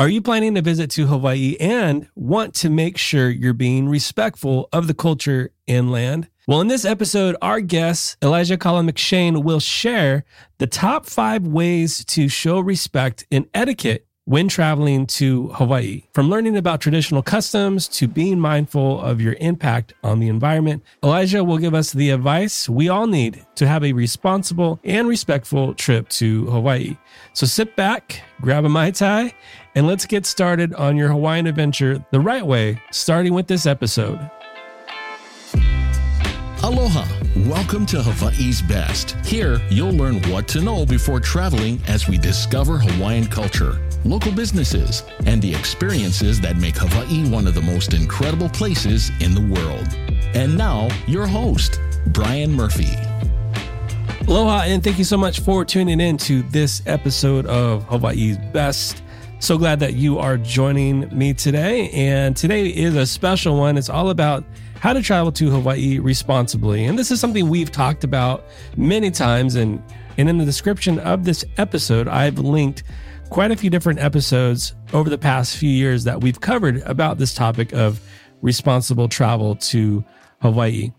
Are you planning to visit to Hawaii and want to make sure you're being respectful of the culture inland? Well, in this episode, our guest, Elijah Kala McShane, will share the top five ways to show respect and etiquette when traveling to Hawaii. From learning about traditional customs to being mindful of your impact on the environment, Elijah will give us the advice we all need to have a responsible and respectful trip to Hawaii. So sit back, grab a Mai Tai, and let's get started on your Hawaiian adventure the right way, starting with this episode. Aloha. Welcome to Hawaii's Best. Here, you'll learn what to know before traveling as we discover Hawaiian culture, local businesses, and the experiences that make Hawaii one of the most incredible places in the world. And now, your host, Brian Murphy. Aloha, and thank you so much for tuning in to this episode of Hawaii's Best. So glad that you are joining me today. And today is a special one. It's all about how to travel to Hawaii responsibly. And this is something we've talked about many times. And, and in the description of this episode, I've linked quite a few different episodes over the past few years that we've covered about this topic of responsible travel to Hawaii.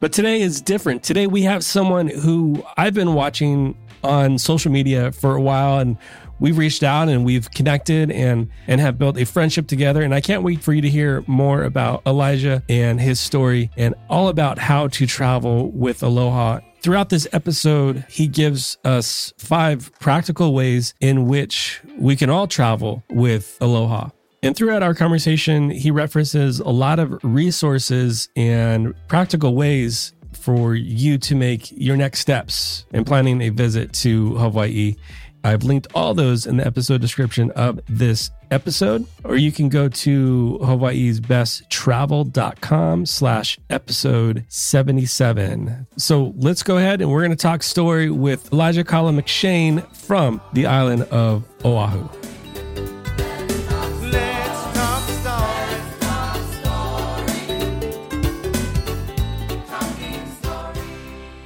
But today is different. Today we have someone who I've been watching on social media for a while and we've reached out and we've connected and and have built a friendship together and I can't wait for you to hear more about Elijah and his story and all about how to travel with Aloha. Throughout this episode, he gives us five practical ways in which we can all travel with Aloha. And throughout our conversation, he references a lot of resources and practical ways for you to make your next steps in planning a visit to Hawaii. I've linked all those in the episode description of this episode, or you can go to Hawaii's best travel.com slash episode 77. So let's go ahead and we're going to talk story with Elijah Kala McShane from the island of Oahu.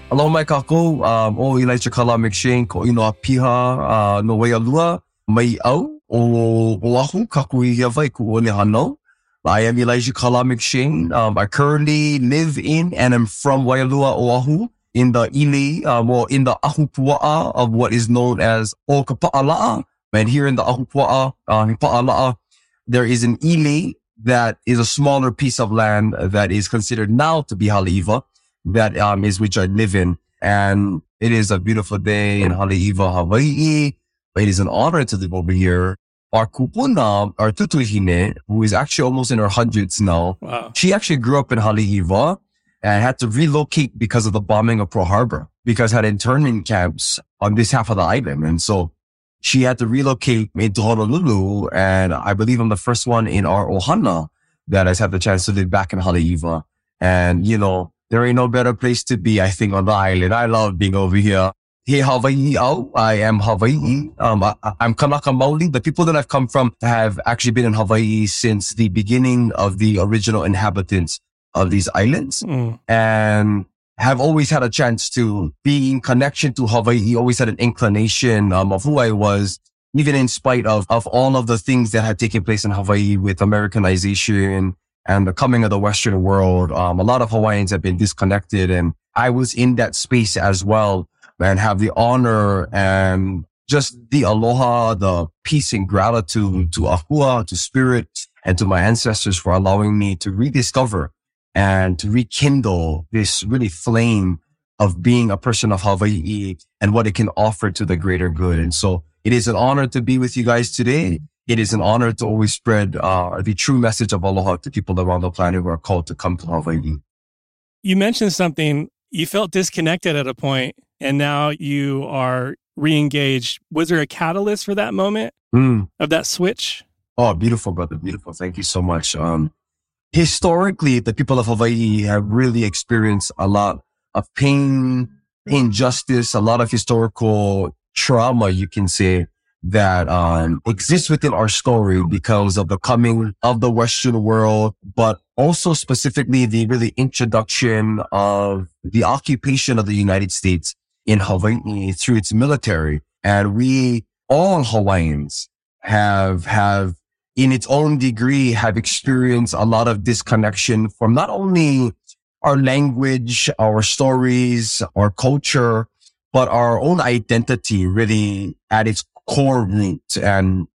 Aloha mai kākou, um, o Elijah Kala McShane, ko ino a piha uh, no Waialua, mai au, o Oahu, kaku i Hawaii, ku hanau. I am Elijah Kala McShane. Um, I currently live in and am from Waialua, Oahu, in the ili, um, or in the ahupua'a of what is known as O. And here in the ahupua'a, uh, Pa'ala'a, there is an ili that is a smaller piece of land that is considered now to be Haleiwa that um, is which I live in. And it is a beautiful day in Haleiwa, Hawaii. It is an honor to live over here. Our kupuna, our tutuhine, who is actually almost in her hundreds now, Wow. she actually grew up in Haleiwa and had to relocate because of the bombing of Pearl Harbor because had internment camps on this half of the island. And so she had to relocate into Honolulu. And I believe I'm the first one in our Ohana that has had the chance to live back in Haleiwa. And, you know, there ain't no better place to be, I think, on the island. I love being over here. Hey, Hawaii out. I am Hawaii. Um, I, I'm Kanaka Maoli. The people that I've come from have actually been in Hawaii since the beginning of the original inhabitants of these islands Mm. and have always had a chance to be in connection to Hawaii, always had an inclination um, of who I was, even in spite of, of all of the things that had taken place in Hawaii with Americanization and the coming of the Western world. Um, a lot of Hawaiians have been disconnected and I was in that space as well and have the honor and just the aloha, the peace and gratitude to Akua, to spirit and to my ancestors for allowing me to rediscover and to rekindle this really flame of being a person of Hawaii and what it can offer to the greater good. And so it is an honor to be with you guys today. It is an honor to always spread uh, the true message of aloha to people around the planet who are called to come to Hawaii. You mentioned something, you felt disconnected at a point, and now you are re engaged. Was there a catalyst for that moment Mm. of that switch? Oh, beautiful, brother. Beautiful. Thank you so much. Um, historically, the people of Hawaii have really experienced a lot of pain, injustice, a lot of historical trauma, you can say, that um, exists within our story because of the coming of the Western world, but also specifically the really introduction of the occupation of the United States in Hawaii through its military. And we all Hawaiians have, have in its own degree have experienced a lot of disconnection from not only our language, our stories, our culture, but our own identity really at its core root. And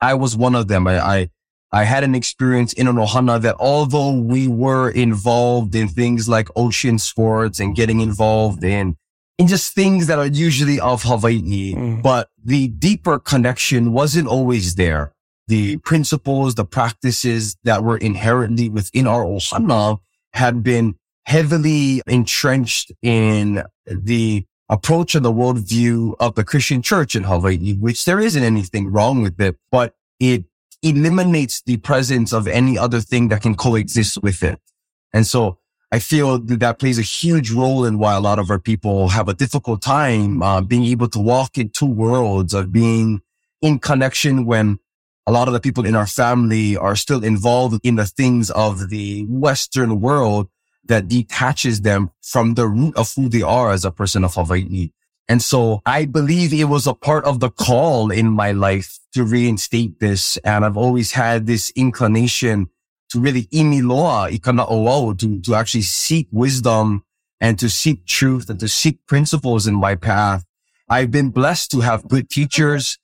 I was one of them. I, I, I had an experience in Ohana that although we were involved in things like ocean sports and getting involved in, in just things that are usually of Hawaii, mm. but the deeper connection wasn't always there. The principles, the practices that were inherently within our Ohana had been heavily entrenched in the approach and the worldview of the Christian church in Hawaii, which there isn't anything wrong with it, but it eliminates the presence of any other thing that can coexist with it. And so I feel that, that plays a huge role in why a lot of our people have a difficult time uh, being able to walk in two worlds of being in connection when a lot of the people in our family are still involved in the things of the Western world that detaches them from the root of who they are as a person of Hawaii. And so I believe it was a part of the call in my life to reinstate this. And I've always had this inclination to really imiloa ikana to, to actually seek wisdom and to seek truth and to seek principles in my path. I've been blessed to have good teachers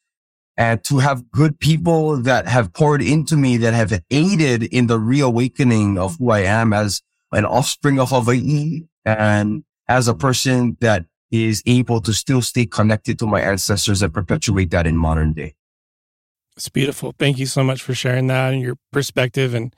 and to have good people that have poured into me that have aided in the reawakening of who I am as an offspring of Hawaii and as a person that is able to still stay connected to my ancestors and perpetuate that in modern day. It's beautiful. Thank you so much for sharing that and your perspective. And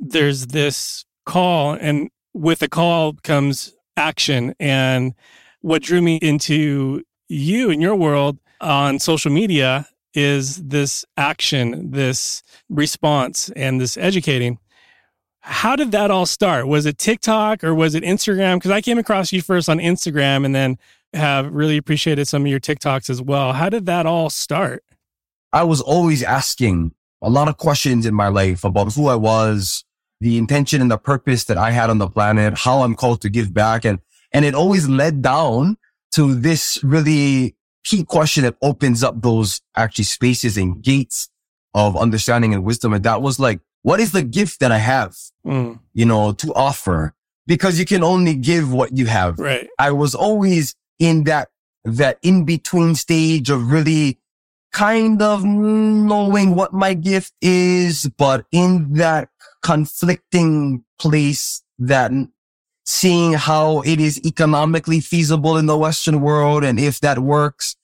there's this call, and with the call comes action. And what drew me into you and your world on social media is this action, this response, and this educating. How did that all start? Was it TikTok or was it Instagram? Because I came across you first on Instagram and then have really appreciated some of your TikToks as well. How did that all start? I was always asking a lot of questions in my life about who I was, the intention and the purpose that I had on the planet, how I'm called to give back. And, and it always led down to this really key question that opens up those actually spaces and gates of understanding and wisdom. And that was like, what is the gift that I have, mm. you know, to offer? Because you can only give what you have. Right. I was always in that, that in between stage of really kind of knowing what my gift is, but in that conflicting place that seeing how it is economically feasible in the Western world and if that works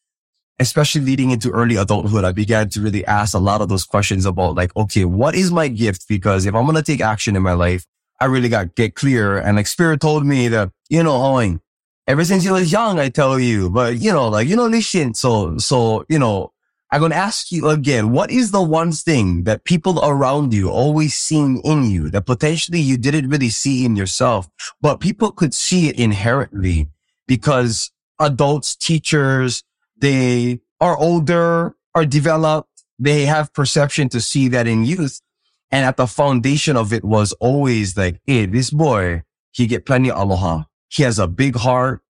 especially leading into early adulthood, I began to really ask a lot of those questions about like, okay, what is my gift? Because if I'm going to take action in my life, I really got get clear. And like spirit told me that, you know, Owen, ever since you was young, I tell you, but you know, like, you know, listen. So, so, you know, I'm going to ask you again, what is the one thing that people around you always seen in you that potentially you didn't really see in yourself, but people could see it inherently because adults, teachers, they are older, are developed. They have perception to see that in youth. And at the foundation of it was always like, hey, this boy, he get plenty of aloha. He has a big heart.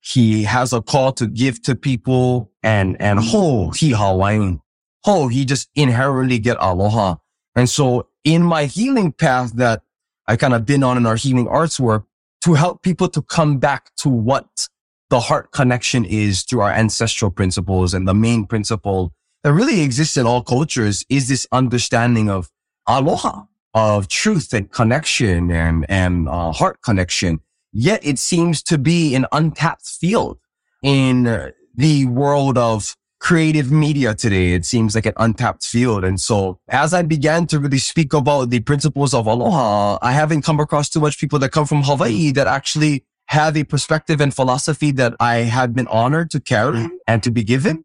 He has a call to give to people and, and ho, he Hawaiian. Ho, he just inherently get aloha. And so in my healing path that I kind of been on in our healing arts work to help people to come back to what the heart connection is through our ancestral principles. And the main principle that really exists in all cultures is this understanding of aloha, of truth and connection and, and uh, heart connection. Yet it seems to be an untapped field in the world of creative media today. It seems like an untapped field. And so as I began to really speak about the principles of aloha, I haven't come across too much people that come from Hawaii that actually have a perspective and philosophy that I have been honored to carry mm-hmm. and to be given.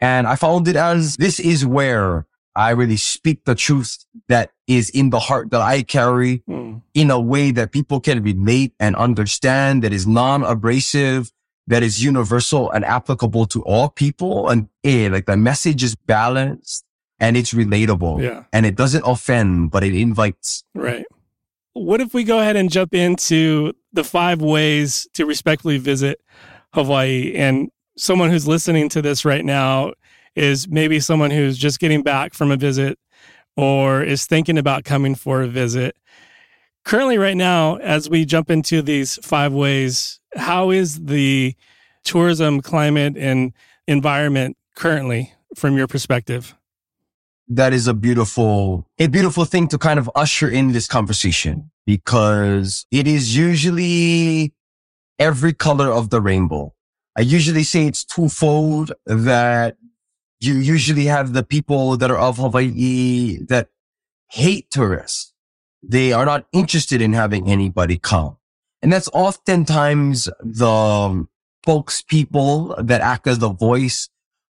And I found it as this is where I really speak the truth that is in the heart that I carry mm. in a way that people can relate and understand that is non-abrasive, that is universal and applicable to all people. And eh, like the message is balanced and it's relatable yeah. and it doesn't offend, but it invites. Right. What if we go ahead and jump into the five ways to respectfully visit Hawaii? And someone who's listening to this right now is maybe someone who's just getting back from a visit or is thinking about coming for a visit. Currently, right now, as we jump into these five ways, how is the tourism climate and environment currently from your perspective? That is a beautiful, a beautiful thing to kind of usher in this conversation because it is usually every color of the rainbow. I usually say it's twofold that you usually have the people that are of Hawaii that hate tourists. They are not interested in having anybody come. And that's oftentimes the spokespeople that act as the voice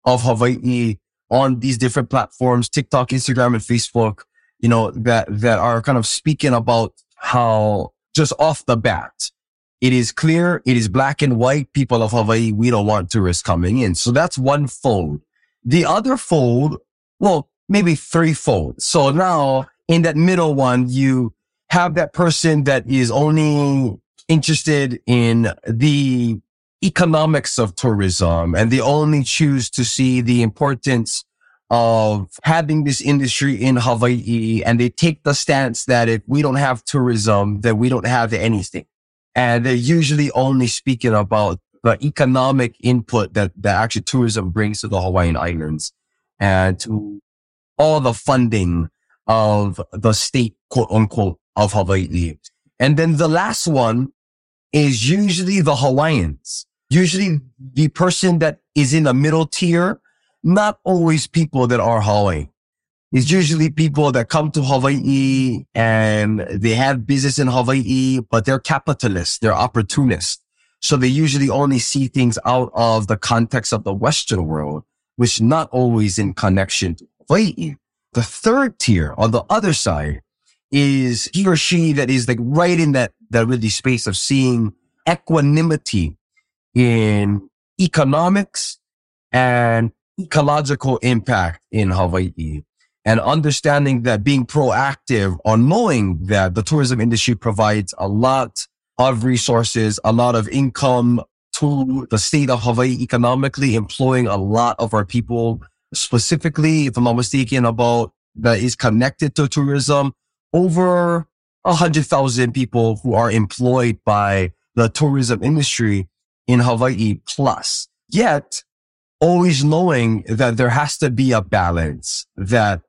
of Hawaii on these different platforms, TikTok, Instagram, and Facebook, you know, that, that are kind of speaking about how just off the bat, it is clear, it is black and white. People of Hawaii, we don't want tourists coming in. So that's one fold. The other fold, well, maybe threefold. So now in that middle one, you have that person that is only interested in the economics of tourism and they only choose to see the importance of having this industry in Hawaii. And they take the stance that if we don't have tourism, that we don't have anything. And they're usually only speaking about the economic input that, that actually tourism brings to the Hawaiian Islands and to all the funding of the state, quote unquote, of Hawaii. And then the last one is usually the Hawaiians, usually the person that is in the middle tier, not always people that are Hawaii. It's usually people that come to Hawaii and they have business in Hawaii, but they're capitalists. They're opportunists. So they usually only see things out of the context of the Western world, which not always in connection to Hawaii. The third tier on the other side is he or she that is like right in that, that really space of seeing equanimity in economics and ecological impact in Hawaii. And understanding that being proactive or knowing that the tourism industry provides a lot of resources, a lot of income to the state of Hawaii economically, employing a lot of our people, specifically, if I'm not mistaken, about that is connected to tourism, over a hundred thousand people who are employed by the tourism industry in Hawaii plus. Yet always knowing that there has to be a balance that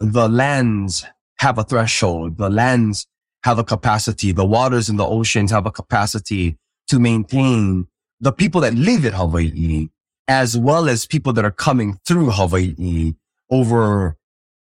the lands have a threshold. The lands have a capacity. The waters and the oceans have a capacity to maintain the people that live in Hawaii, as well as people that are coming through Hawaii over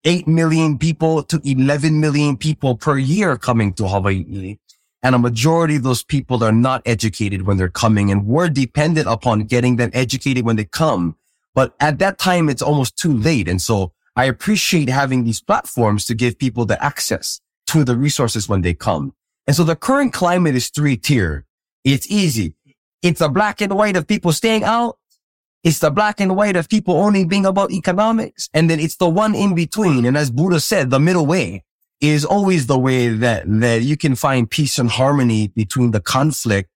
8 million people to 11 million people per year coming to Hawaii. And a majority of those people are not educated when they're coming and we're dependent upon getting them educated when they come. But at that time, it's almost too late. And so I appreciate having these platforms to give people the access to the resources when they come. And so the current climate is three tier. It's easy. It's the black and white of people staying out. It's the black and white of people only being about economics. And then it's the one in between. And as Buddha said, the middle way is always the way that, that you can find peace and harmony between the conflict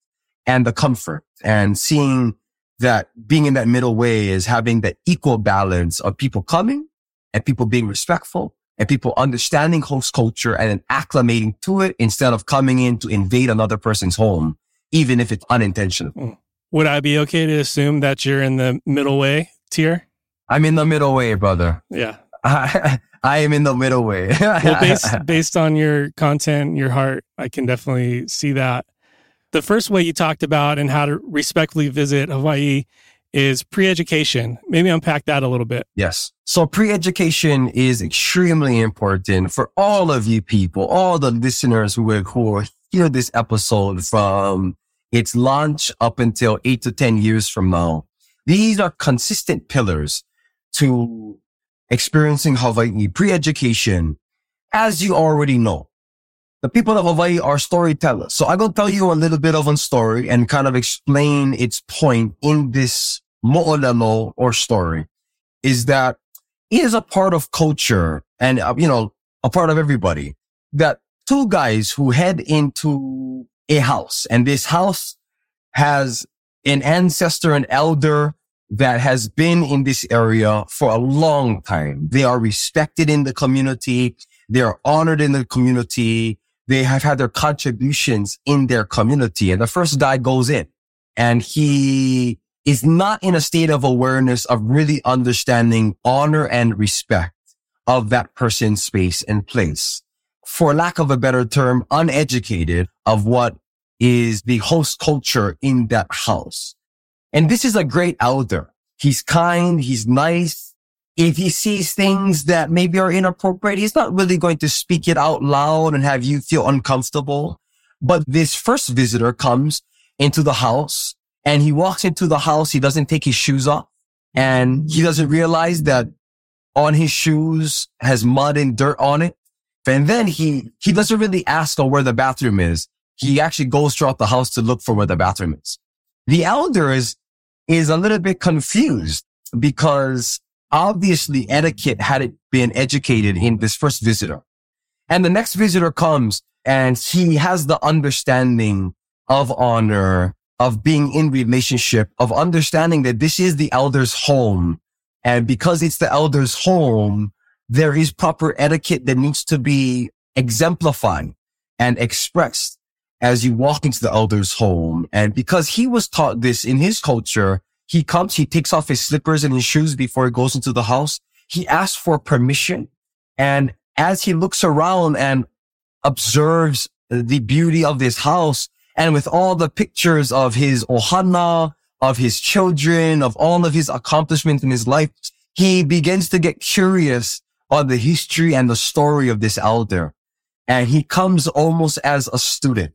and the comfort and seeing that being in that middle way is having that equal balance of people coming and people being respectful and people understanding host culture and then acclimating to it instead of coming in to invade another person's home, even if it's unintentional. Hmm. Would I be okay to assume that you're in the middle way tier? I'm in the middle way, brother. Yeah. I, I am in the middle way. well, based, based on your content, your heart, I can definitely see that. The first way you talked about and how to respectfully visit Hawaii is pre-education. Maybe unpack that a little bit. Yes. So pre-education is extremely important for all of you people, all the listeners who will, who hear this episode from its launch up until eight to 10 years from now. These are consistent pillars to experiencing Hawaii pre-education. As you already know, the people of Hawaii are storytellers. So I will tell you a little bit of a story and kind of explain its point in this mo'olelo or story is that it is a part of culture and, uh, you know, a part of everybody that two guys who head into a house and this house has an ancestor, an elder that has been in this area for a long time. They are respected in the community. They are honored in the community. They have had their contributions in their community. And the first guy goes in and he is not in a state of awareness of really understanding honor and respect of that person's space and place. For lack of a better term, uneducated of what is the host culture in that house. And this is a great elder. He's kind. He's nice. If he sees things that maybe are inappropriate, he's not really going to speak it out loud and have you feel uncomfortable. But this first visitor comes into the house and he walks into the house. He doesn't take his shoes off and he doesn't realize that on his shoes has mud and dirt on it. And then he, he doesn't really ask where the bathroom is. He actually goes throughout the house to look for where the bathroom is. The elder is, is a little bit confused because obviously etiquette hadn't been educated in this first visitor. And the next visitor comes and he has the understanding of honor, of being in relationship, of understanding that this is the elder's home. And because it's the elder's home, there is proper etiquette that needs to be exemplified and expressed as you walk into the elder's home. And because he was taught this in his culture, he comes, he takes off his slippers and his shoes before he goes into the house. He asks for permission. And as he looks around and observes the beauty of this house and with all the pictures of his ohana, of his children, of all of his accomplishments in his life, he begins to get curious on the history and the story of this elder. And he comes almost as a student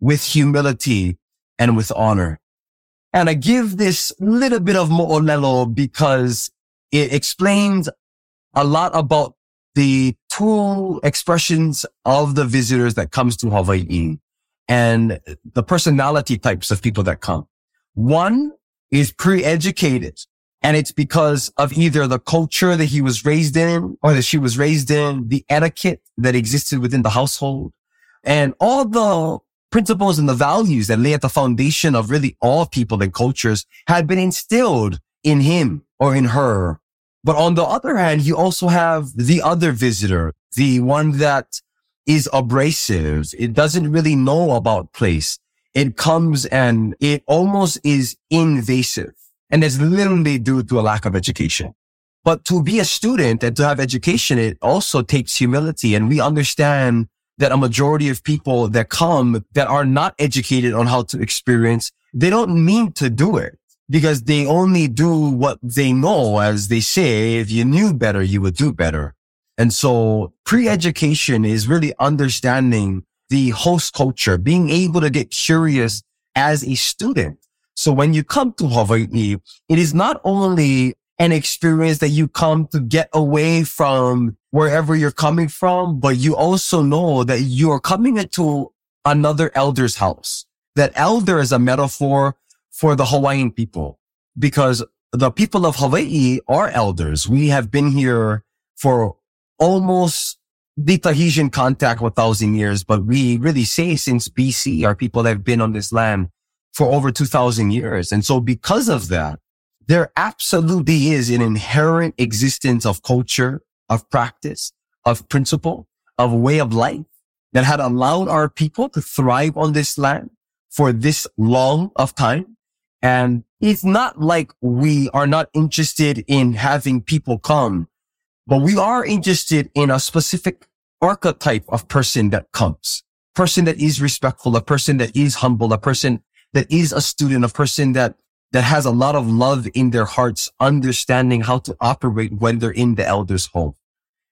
with humility and with honor. And I give this little bit of mo'olelo because it explains a lot about the two expressions of the visitors that comes to Hawaii and the personality types of people that come. One is pre-educated and it's because of either the culture that he was raised in or that she was raised in, the etiquette that existed within the household and all the principles and the values that lay at the foundation of really all people and cultures had been instilled in him or in her. But on the other hand, you also have the other visitor, the one that is abrasive. It doesn't really know about place. It comes and it almost is invasive. And it's literally due to a lack of education. But to be a student and to have education, it also takes humility. And we understand that a majority of people that come that are not educated on how to experience, they don't mean to do it because they only do what they know. As they say, if you knew better, you would do better. And so pre-education is really understanding the host culture, being able to get curious as a student. So when you come to Hawaii, it is not only an experience that you come to get away from wherever you're coming from, but you also know that you're coming into another elder's house. That elder is a metaphor for the Hawaiian people because the people of Hawaii are elders. We have been here for almost the Tahitian contact with thousand years, but we really say since BC, our people have been on this land for over 2000 years. And so because of that, there absolutely is an inherent existence of culture, of practice, of principle, of way of life that had allowed our people to thrive on this land for this long of time. And it's not like we are not interested in having people come, but we are interested in a specific archetype of person that comes, person that is respectful, a person that is humble, a person that is a student, a person that that has a lot of love in their hearts, understanding how to operate when they're in the elder's home.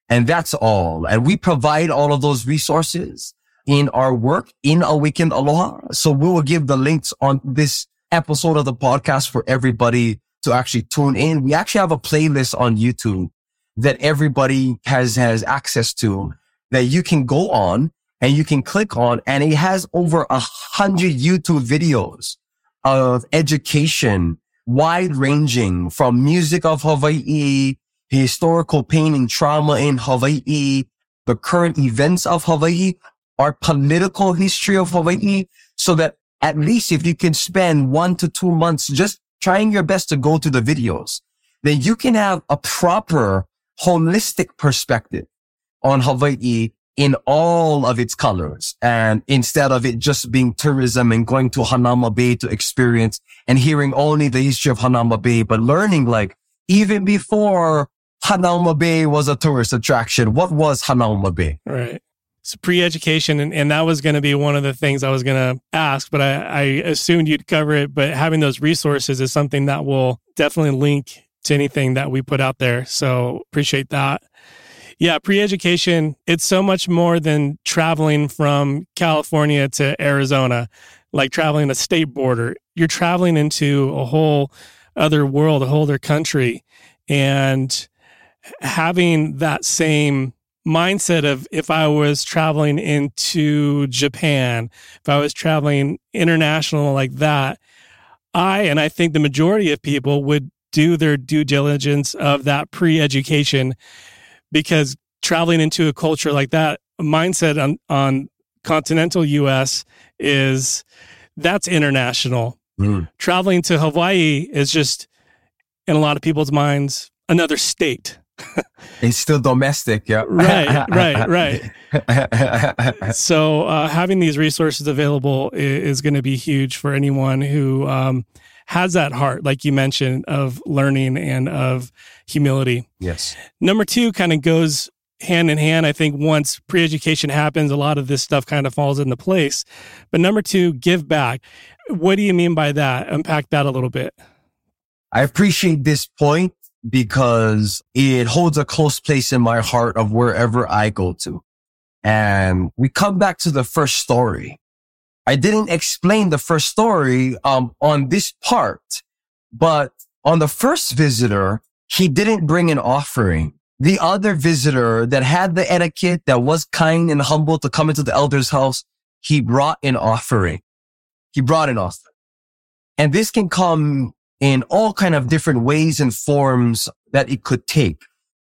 And that's all. And we provide all of those resources in our work in Awakened Aloha. So we will give the links on this episode of the podcast for everybody to actually tune in. We actually have a playlist on YouTube that everybody has, has access to that you can go on and you can click on and it has over a hundred YouTube videos of education, wide ranging from music of Hawaii, historical pain and trauma in Hawaii, the current events of Hawaii, our political history of Hawaii, so that at least if you can spend one to two months just trying your best to go to the videos, then you can have a proper holistic perspective on Hawaii in all of its colors. And instead of it just being tourism and going to Hanauma Bay to experience and hearing only the history of Hanauma Bay, but learning like even before Hanauma Bay was a tourist attraction, what was Hanauma Bay? Right. So pre-education, and, and that was going to be one of the things I was going to ask, but I, I assumed you'd cover it. But having those resources is something that will definitely link to anything that we put out there. So appreciate that. Yeah, pre education, it's so much more than traveling from California to Arizona, like traveling a state border. You're traveling into a whole other world, a whole other country. And having that same mindset of if I was traveling into Japan, if I was traveling international like that, I, and I think the majority of people would do their due diligence of that pre education because traveling into a culture like that, mindset on, on continental US is that's international. Mm. Traveling to Hawaii is just, in a lot of people's minds, another state. It's still domestic, yeah. right, right, right. so uh, having these resources available is, is going to be huge for anyone who um, has that heart, like you mentioned, of learning and of humility. Yes. Number two kind of goes hand in hand. I think once pre education happens, a lot of this stuff kind of falls into place. But number two, give back. What do you mean by that? Unpack that a little bit. I appreciate this point because it holds a close place in my heart of wherever I go to. And we come back to the first story. I didn't explain the first story um, on this part, but on the first visitor, he didn't bring an offering. The other visitor that had the etiquette, that was kind and humble to come into the elder's house, he brought an offering. He brought an offering. And this can come in all kind of different ways and forms that it could take.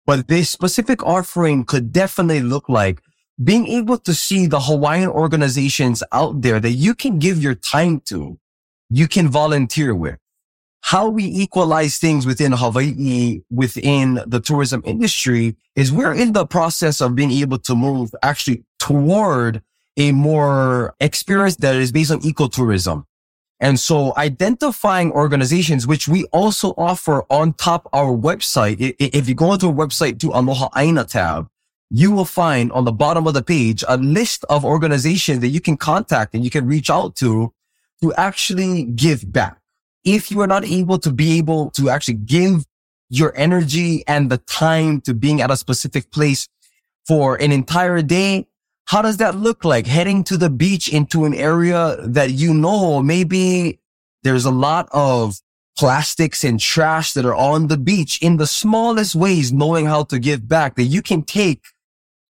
But this specific offering could definitely look like being able to see the Hawaiian organizations out there that you can give your time to, you can volunteer with. How we equalize things within Hawaii, within the tourism industry is we're in the process of being able to move actually toward a more experience that is based on ecotourism. And so identifying organizations, which we also offer on top our website. If you go into a website to Aloha Aina tab, you will find on the bottom of the page a list of organizations that you can contact and you can reach out to to actually give back. If you are not able to be able to actually give your energy and the time to being at a specific place for an entire day, how does that look like heading to the beach into an area that you know maybe there's a lot of plastics and trash that are on the beach in the smallest ways, knowing how to give back that you can take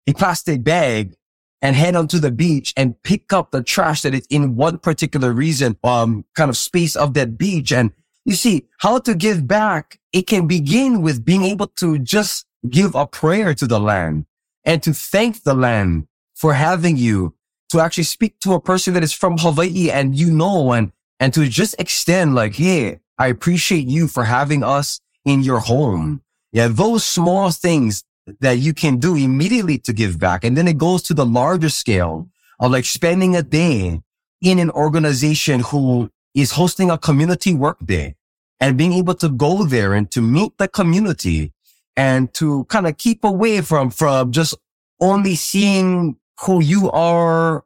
a plastic bag and head onto the beach and pick up the trash that is in one particular reason, um, kind of space of that beach. And you see how to give back. It can begin with being able to just give a prayer to the land and to thank the land for having you to actually speak to a person that is from Hawaii and you know, and, and to just extend like, Hey, I appreciate you for having us in your home. Yeah. Those small things that you can do immediately to give back. And then it goes to the larger scale of like spending a day in an organization who is hosting a community work day and being able to go there and to meet the community and to kind of keep away from, from just only seeing who you are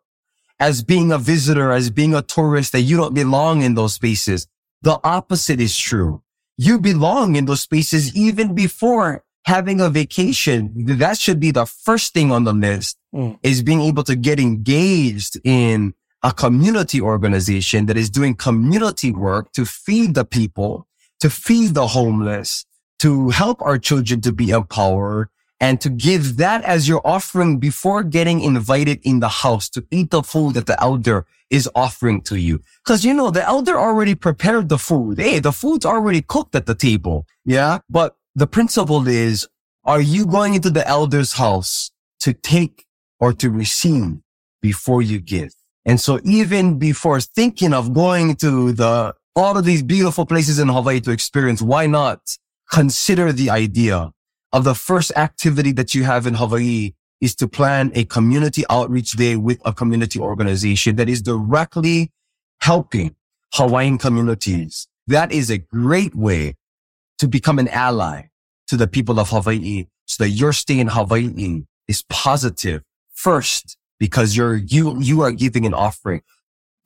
as being a visitor, as being a tourist, that you don't belong in those spaces. The opposite is true. You belong in those spaces even before having a vacation, that should be the first thing on the list mm. is being able to get engaged in a community organization that is doing community work to feed the people, to feed the homeless, to help our children to be empowered and to give that as your offering before getting invited in the house to eat the food that the elder is offering to you. Cause you know, the elder already prepared the food. Hey, the food's already cooked at the table. Yeah. But the principle is, are you going into the elder's house to take or to receive before you give? And so even before thinking of going to the all of these beautiful places in Hawaii to experience. Why not consider the idea of the first activity that you have in Hawaii is to plan a community outreach day with a community organization that is directly helping Hawaiian communities. That is a great way to become an ally to the people of Hawaii so that your stay in Hawaii is positive first because you're, you, you are giving an offering.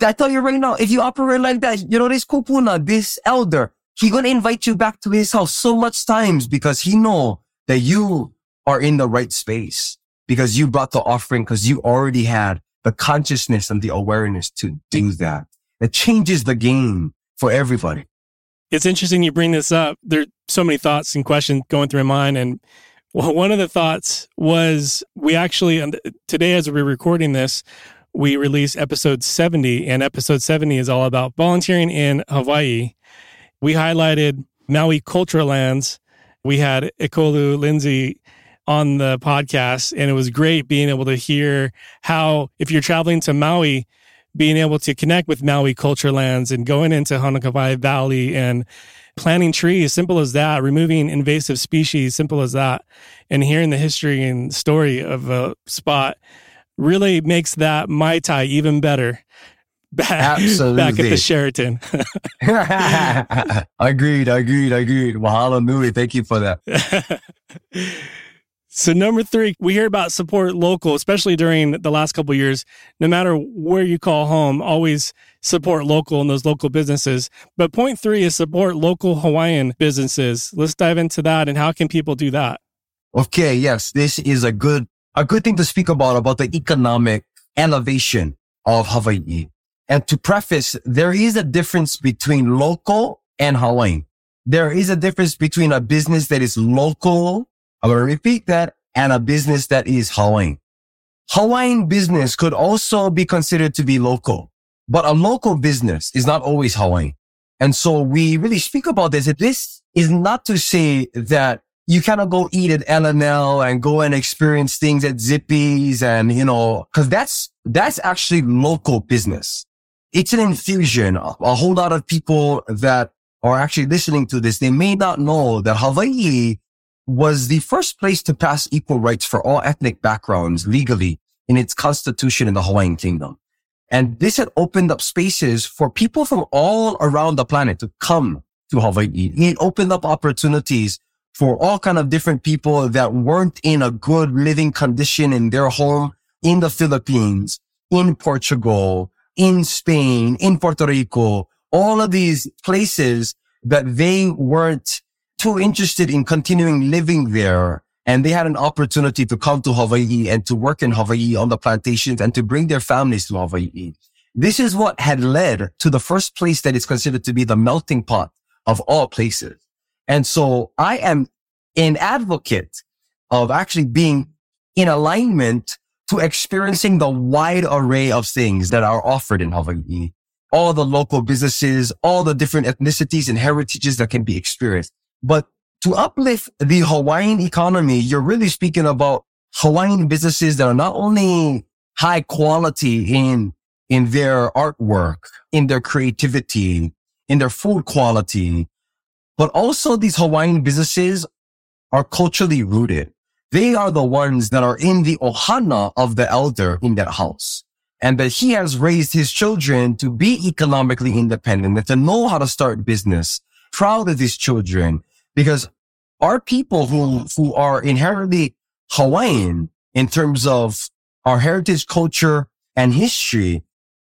I tell you right now, if you operate like that, you know, this kupuna, this elder, he gonna invite you back to his house so much times because he know that you are in the right space because you brought the offering because you already had the consciousness and the awareness to do that. It changes the game for everybody. It's interesting you bring this up. There's so many thoughts and questions going through my mind. And one of the thoughts was we actually, today as we're recording this, we release episode 70, and episode 70 is all about volunteering in Hawaii. We highlighted Maui cultural lands. We had Ekolu Lindsey on the podcast, and it was great being able to hear how, if you're traveling to Maui, being able to connect with Maui culture lands and going into Honokapai Valley and planting trees, simple as that, removing invasive species, simple as that, and hearing the history and story of a spot really makes that Mai Tai even better. Back, Absolutely. back at the Sheraton. agreed, agreed, agreed. Mahalo nui. Thank you for that. So number three, we hear about support local, especially during the last couple years. No matter where you call home, always support local and those local businesses. But point three is support local Hawaiian businesses. Let's dive into that and how can people do that? Okay, yes, this is a good a good thing to speak about about the economic elevation of Hawaii. And to preface, there is a difference between local and Hawaiian. There is a difference between a business that is local I'm going to repeat that and a business that is Hawaiian. Hawaiian business could also be considered to be local, but a local business is not always Hawaiian. And so we really speak about this. This is not to say that you cannot go eat at L&L and go and experience things at Zippy's and, you know, cause that's, that's actually local business. It's an infusion. A whole lot of people that are actually listening to this, they may not know that Hawaii was the first place to pass equal rights for all ethnic backgrounds legally in its constitution in the Hawaiian kingdom. And this had opened up spaces for people from all around the planet to come to Hawaii. It opened up opportunities for all kind of different people that weren't in a good living condition in their home in the Philippines, in Portugal, in Spain, in Puerto Rico, all of these places that they weren't too interested in continuing living there and they had an opportunity to come to Hawaii and to work in Hawaii on the plantations and to bring their families to Hawaii. This is what had led to the first place that is considered to be the melting pot of all places. And so I am an advocate of actually being in alignment to experiencing the wide array of things that are offered in Hawaii. All the local businesses, all the different ethnicities and heritages that can be experienced. But to uplift the Hawaiian economy, you're really speaking about Hawaiian businesses that are not only high quality in, in their artwork, in their creativity, in their food quality, but also these Hawaiian businesses are culturally rooted. They are the ones that are in the ohana of the elder in that house. And that he has raised his children to be economically independent and to know how to start business. Proud of these children because our people who, who are inherently Hawaiian in terms of our heritage, culture and history,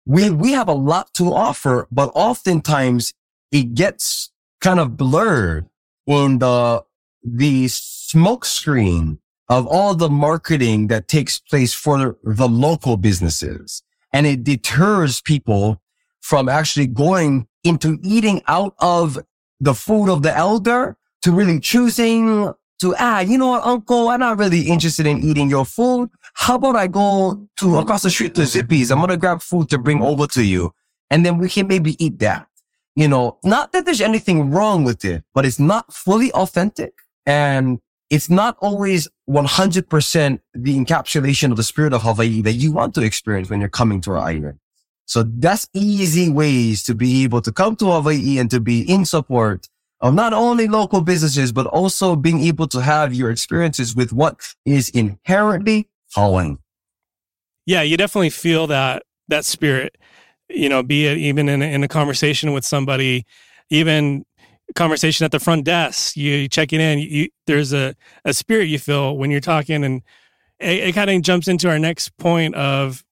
we, we have a lot to offer, but oftentimes it gets kind of blurred in the, the smokescreen of all the marketing that takes place for the local businesses. And it deters people from actually going into eating out of the food of the elder to really choosing to, ah, you know what, uncle, I'm not really interested in eating your food. How about I go to across the street to Zippy's? I'm going to grab food to bring over to you. And then we can maybe eat that. You know, not that there's anything wrong with it, but it's not fully authentic and it's not always 100% the encapsulation of the spirit of Hawaii that you want to experience when you're coming to our island. So that's easy ways to be able to come to Hawaii and to be in support of not only local businesses, but also being able to have your experiences with what is inherently Hawaiian. Yeah, you definitely feel that that spirit. You know, be it even in in a conversation with somebody, even conversation at the front desk, you checking in. You, there's a a spirit you feel when you're talking, and it, it kind of jumps into our next point of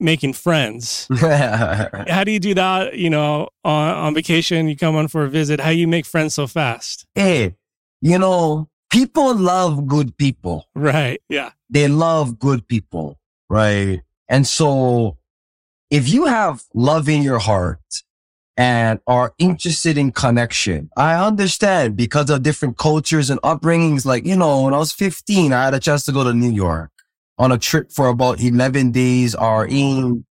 making friends. How do you do that? You know, on, on vacation, you come on for a visit. How you make friends so fast? Hey, you know, people love good people. Right. Yeah. They love good people. Right. And so if you have love in your heart and are interested in connection, I understand because of different cultures and upbringings. Like, you know, when I was 15, I had a chance to go to New York on a trip for about 11 days or in,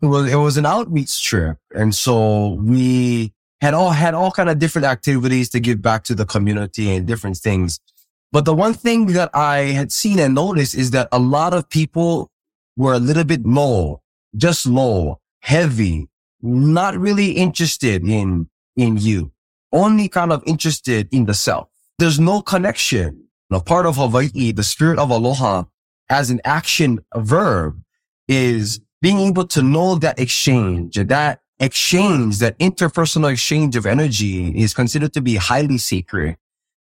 it was, it was an outreach trip. And so we had all, had all kind of different activities to give back to the community and different things. But the one thing that I had seen and noticed is that a lot of people were a little bit low, just low, heavy, not really interested in, in you, only kind of interested in the self. There's no connection. A part of Hawaii, the spirit of aloha as an action verb is being able to know that exchange, that exchange, that interpersonal exchange of energy is considered to be highly sacred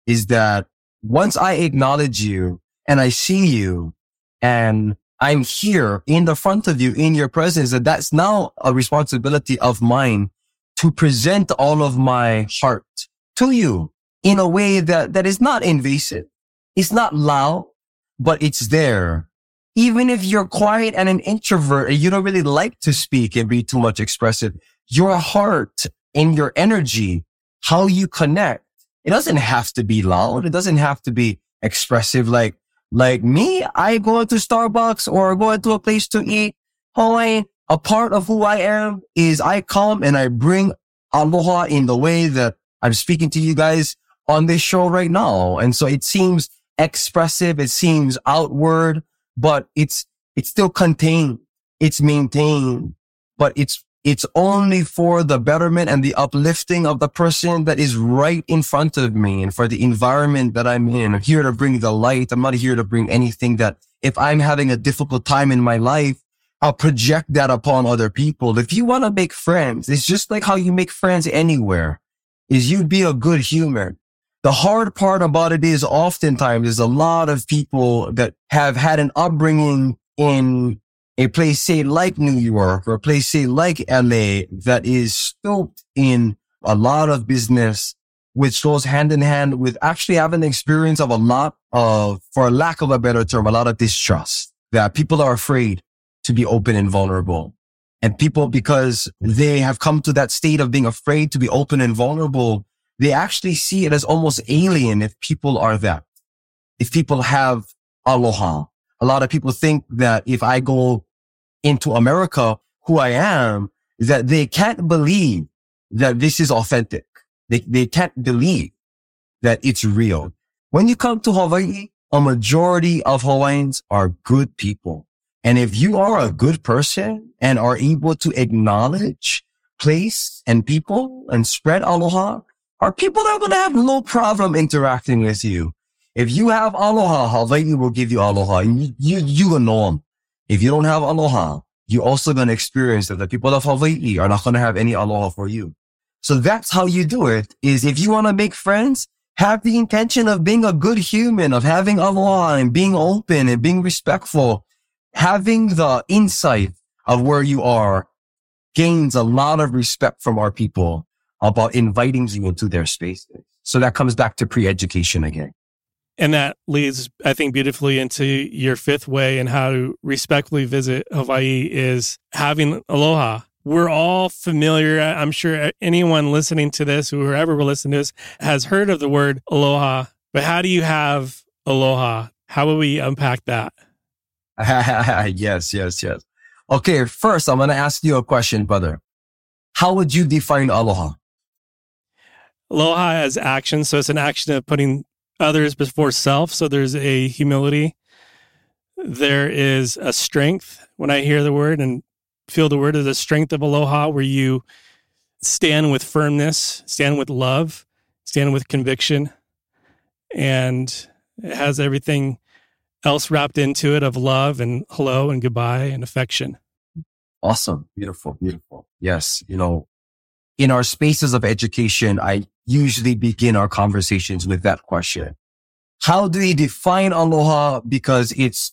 is that once I acknowledge you and I see you and I'm here in the front of you in your presence, that that's now a responsibility of mine to present all of my heart to you in a way that, that is not invasive. It's not loud but it's there. Even if you're quiet and an introvert and you don't really like to speak and be too much expressive, your heart and your energy, how you connect, it doesn't have to be loud. It doesn't have to be expressive. Like, like me, I go to Starbucks or go to a place to eat. Hawaii, a part of who I am is I come and I bring aloha in the way that I'm speaking to you guys on this show right now. And so it seems expressive. It seems outward, but it's, it's still contained. It's maintained, but it's, it's only for the betterment and the uplifting of the person that is right in front of me and for the environment that I'm in. I'm here to bring the light. I'm not here to bring anything that if I'm having a difficult time in my life, I'll project that upon other people. If you want to make friends, it's just like how you make friends anywhere is you'd be a good human. The hard part about it is oftentimes there's a lot of people that have had an upbringing in a place, say like New York or a place, say like LA that is stoked in a lot of business, which goes hand in hand with actually having the experience of a lot of, for lack of a better term, a lot of distrust that people are afraid to be open and vulnerable. And people, because they have come to that state of being afraid to be open and vulnerable, they actually see it as almost alien if people are that. If people have aloha, a lot of people think that if I go into America, who I am, is that they can't believe that this is authentic. They, they can't believe that it's real. When you come to Hawaii, a majority of Hawaiians are good people. And if you are a good person and are able to acknowledge place and people and spread aloha, are people that are going to have no problem interacting with you. If you have aloha, Hawaii will give you aloha. You, you, you will know them. If you don't have aloha, you're also going to experience that the people of Hawaii are not going to have any aloha for you. So that's how you do it is if you want to make friends, have the intention of being a good human, of having aloha and being open and being respectful, having the insight of where you are gains a lot of respect from our people about inviting you into their spaces. So that comes back to pre-education again. And that leads, I think, beautifully into your fifth way and how to respectfully visit Hawaii is having aloha. We're all familiar. I'm sure anyone listening to this, whoever will listen to this, has heard of the word aloha. But how do you have aloha? How will we unpack that? yes, yes, yes. Okay, first, I'm going to ask you a question, brother. How would you define aloha? Aloha as action. So it's an action of putting others before self. So there's a humility. There is a strength when I hear the word. And feel the word of the strength of aloha, where you stand with firmness, stand with love, stand with conviction, and it has everything else wrapped into it of love and hello and goodbye and affection. Awesome. Beautiful. Beautiful. Yes. You know, in our spaces of education, I usually begin our conversations with that question. How do we define aloha? Because it's,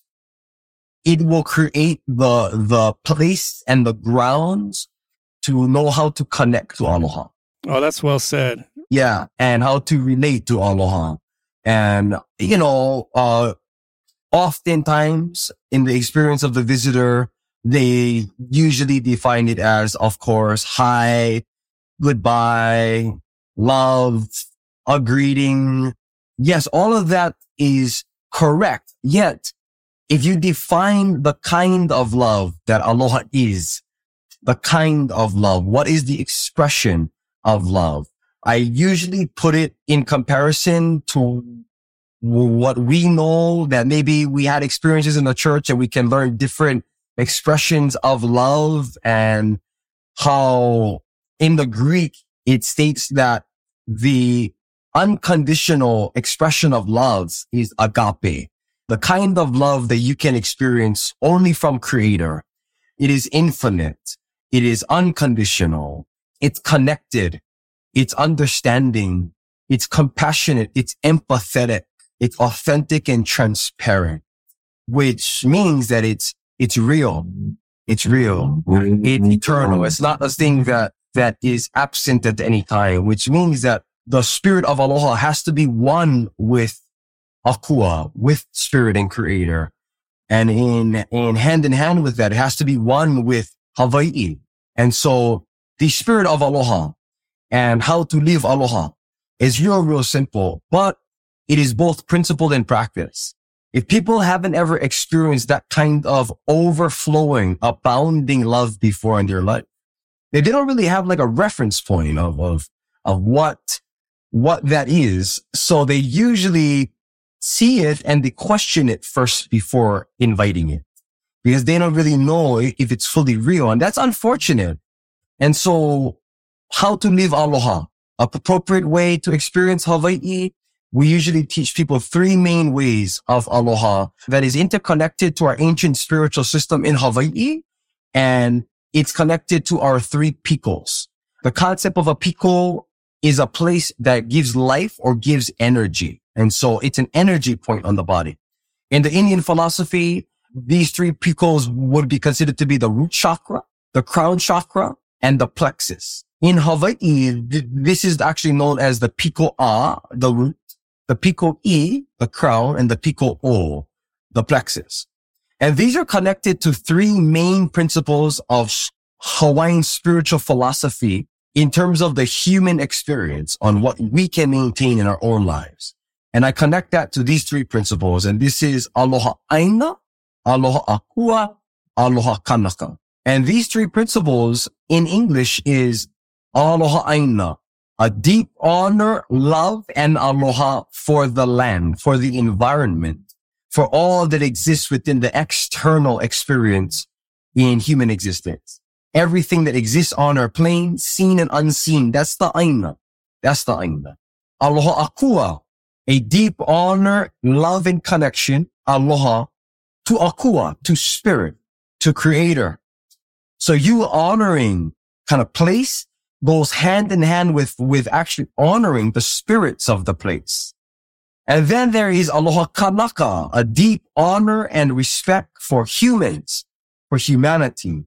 it will create the, the place and the grounds to know how to connect to aloha. Oh, that's well said. Yeah. And how to relate to aloha. And, you know, uh, oftentimes in the experience of the visitor, they usually define it as, of course, hi, goodbye, love, a greeting. Yes, all of that is correct. Yet, if you define the kind of love that aloha is, the kind of love, what is the expression of love? I usually put it in comparison to what we know that maybe we had experiences in the church and we can learn different expressions of love and how in the Greek, it states that the unconditional expression of love is agape, the kind of love that you can experience only from creator. It is infinite. It is unconditional. It's connected. It's understanding. It's compassionate. It's empathetic. It's authentic and transparent, which means that it's, it's real. It's real. It's eternal. It's not a thing that, that is absent at any time, which means that the spirit of aloha has to be one with akua, with spirit and creator. And in, in hand in hand with that, it has to be one with Hawaii. And so the spirit of aloha and how to live aloha is real, real simple, but it is both principled and practice. If people haven't ever experienced that kind of overflowing, abounding love before in their life, they don't really have like a reference point of, of, of what, what that is. So they usually see it and they question it first before inviting it because they don't really know if it's fully real. And that's unfortunate. And so how to live aloha, a appropriate way to experience Hawaii we usually teach people three main ways of aloha that is interconnected to our ancient spiritual system in Hawaii. And it's connected to our three pikos. The concept of a piko is a place that gives life or gives energy. And so it's an energy point on the body. In the Indian philosophy, these three pikos would be considered to be the root chakra, the crown chakra, and the plexus. In Hawaii, this is actually known as the piko a, the root, the piko E, the crown, and the piko O, the plexus. And these are connected to three main principles of Hawaiian spiritual philosophy in terms of the human experience on what we can maintain in our own lives. And I connect that to these three principles. And this is aloha aina, aloha akua, aloha kanaka. And these three principles in English is aloha aina, a deep honor, love, and aloha for the land, for the environment, for all that exists within the external experience in human existence. Everything that exists on our plane, seen and unseen, that's the aina. That's the aina. Aloha akua, a deep honor, love, and connection, aloha, to akua, to spirit, to creator. So you honoring kind of place goes hand in hand with, with actually honoring the spirits of the place. And then there is aloha kanaka, a deep honor and respect for humans, for humanity,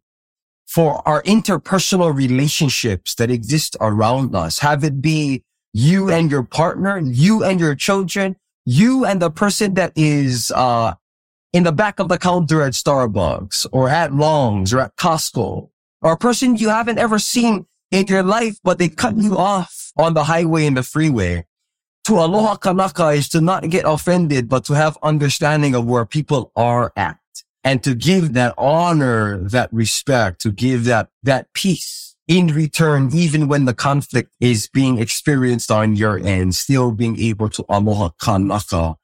for our interpersonal relationships that exist around us. Have it be you and your partner, you and your children, you and the person that is, uh, in the back of the counter at Starbucks or at Long's or at Costco or a person you haven't ever seen in your life, but they cut you off on the highway and the freeway. To aloha kanaka is to not get offended, but to have understanding of where people are at and to give that honor, that respect, to give that, that peace in return, even when the conflict is being experienced on your end, still being able to aloha kanaka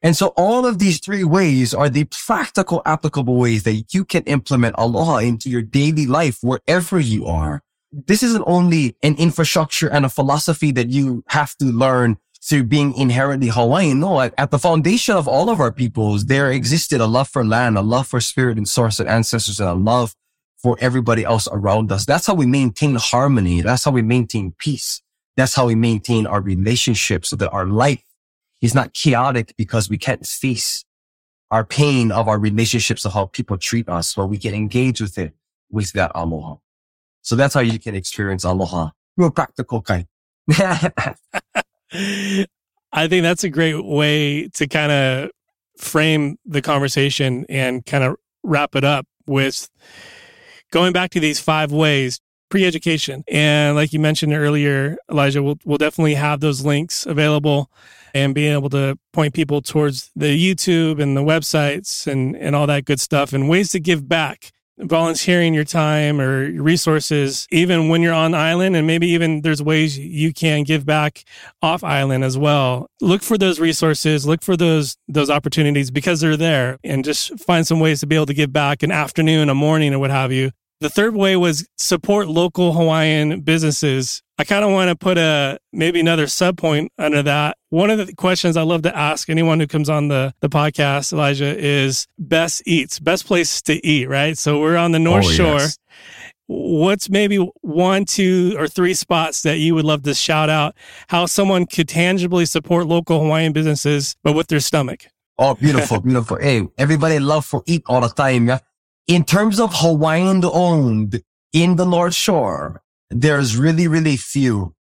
And so all of these three ways are the practical applicable ways that you can implement aloha into your daily life wherever you are. This isn't only an infrastructure and a philosophy that you have to learn through being inherently Hawaiian. No, at, at the foundation of all of our peoples, there existed a love for land, a love for spirit and source and ancestors, and a love for everybody else around us. That's how we maintain harmony. That's how we maintain peace. That's how we maintain our relationships so that our life is not chaotic because we can't face our pain of our relationships of how people treat us, but we can engage with it with that aloha. So that's how you can experience aloha. Real practical kind. I think that's a great way to kind of frame the conversation and kind of wrap it up with going back to these five ways pre-education. And like you mentioned earlier elijah we'll, we'll definitely have those links available and being able to point people towards the youtube and the websites and, and all that good stuff and ways to give back volunteering your time or resources, even when you're on island, and maybe even there's ways you can give back off island as well. Look for those resources, look for those those opportunities because they're there, and just find some ways to be able to give back an afternoon, a morning, or what have you. The third way was support local Hawaiian businesses. I kind of want to put a maybe another sub point under that. One of the questions I love to ask anyone who comes on the, the podcast, Elijah, is best eats, best place to eat, right? So we're on the oh, North oh, Shore. Yes. What's maybe one, two, or three spots that you would love to shout out how someone could tangibly support local Hawaiian businesses, but with their stomach? Oh, beautiful, beautiful. Hey, everybody love for eat all the time. Yeah in terms of Hawaiian owned in the North Shore, there's really, really few.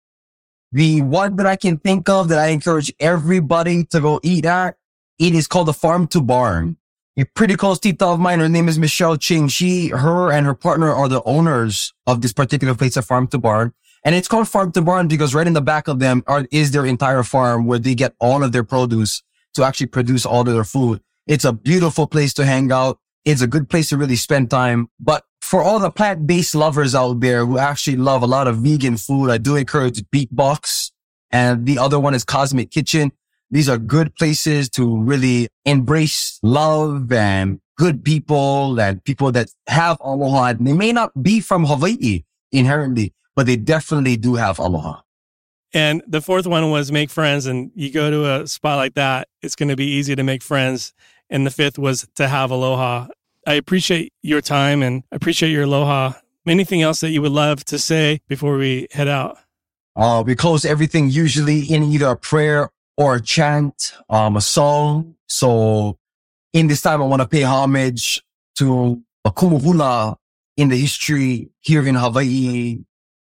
The one that I can think of that I encourage everybody to go eat at, it is called the Farm to Barn. A pretty close tita of mine, her name is Michelle Ching. She, her and her partner are the owners of this particular place at Farm to Barn. And it's called Farm to Barn because right in the back of them are, is their entire farm where they get all of their produce to actually produce all of their food. It's a beautiful place to hang out. It's a good place to really spend time. But for all the plant-based lovers out there who actually love a lot of vegan food, I do encourage Beet Box. And the other one is Cosmic Kitchen. These are good places to really embrace love and good people and people that have aloha. They may not be from Hawaii inherently, but they definitely do have aloha. And the fourth one was make friends. And you go to a spot like that, it's going to be easy to make friends. And the fifth was to have aloha. I appreciate your time and I appreciate your aloha. Anything else that you would love to say before we head out? Uh, we close everything usually in either a prayer or a chant, um, a song. So in this time, I want to pay homage to a kumuhula in the history here in Hawaii,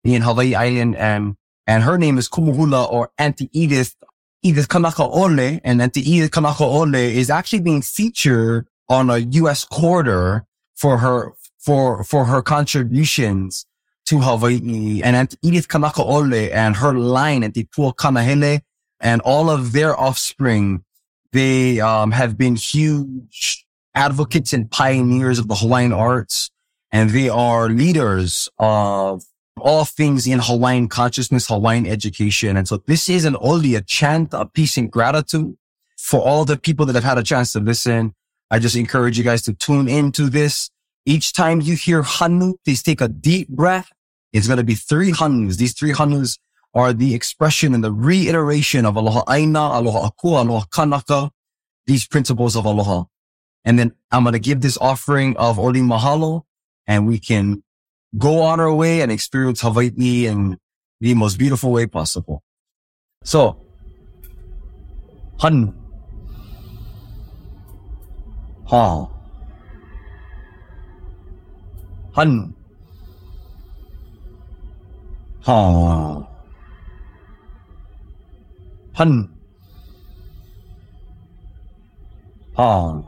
in Hawaii Island. And, and her name is Kumuhula or Auntie Edith, Edith Kanakaole. And Auntie Edith Kanakaole is actually being featured on a U.S. quarter for her, for, for her contributions to Hawaii and Edith Kanakaole and her line at the Pua and all of their offspring. They, um, have been huge advocates and pioneers of the Hawaiian arts and they are leaders of all things in Hawaiian consciousness, Hawaiian education. And so this isn't only a chant of peace and gratitude for all the people that have had a chance to listen I just encourage you guys to tune into this. Each time you hear hanu, please take a deep breath. It's going to be three hanus. These three hanus are the expression and the reiteration of aloha aina, aloha akua, aloha kanaka, these principles of aloha. And then I'm going to give this offering of oli mahalo and we can go on our way and experience Hawaii in the most beautiful way possible. So, hanu. Ha. Han. Ha. Han. Ha.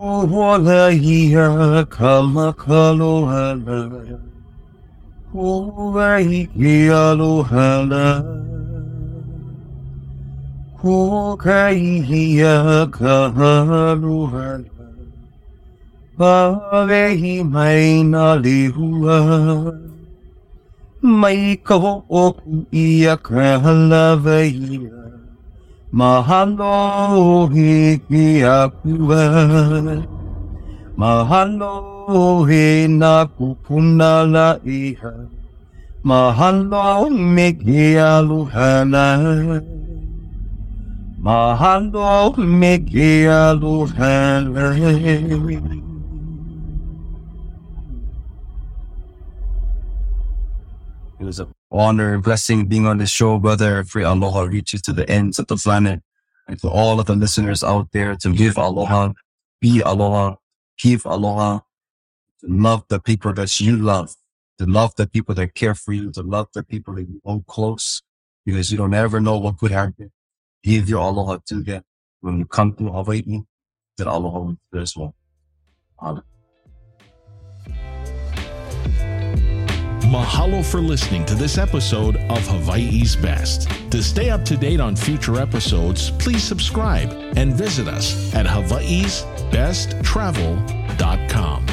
Wala hiya kama kalohala. Wala hiya alohala. Hukaiya kahaluhala Pavehi maina lihua May ko iyak halavaya. Mahalo hikiyakuan. Mahalo hinakupunala iha. Mahalo mikialuhana. It was an honor and blessing being on this show, brother. Pray aloha reaches to the ends of the planet and to all of the listeners out there to give aloha, be aloha, give aloha, to love the people that you love, to love the people that care for you, to love the people that you hold close because you don't ever know what could happen. Give your aloha to them when you come to Hawaii. Mahalo for listening to this episode of Hawaii's Best. To stay up to date on future episodes, please subscribe and visit us at hawaiisbesttravel.com.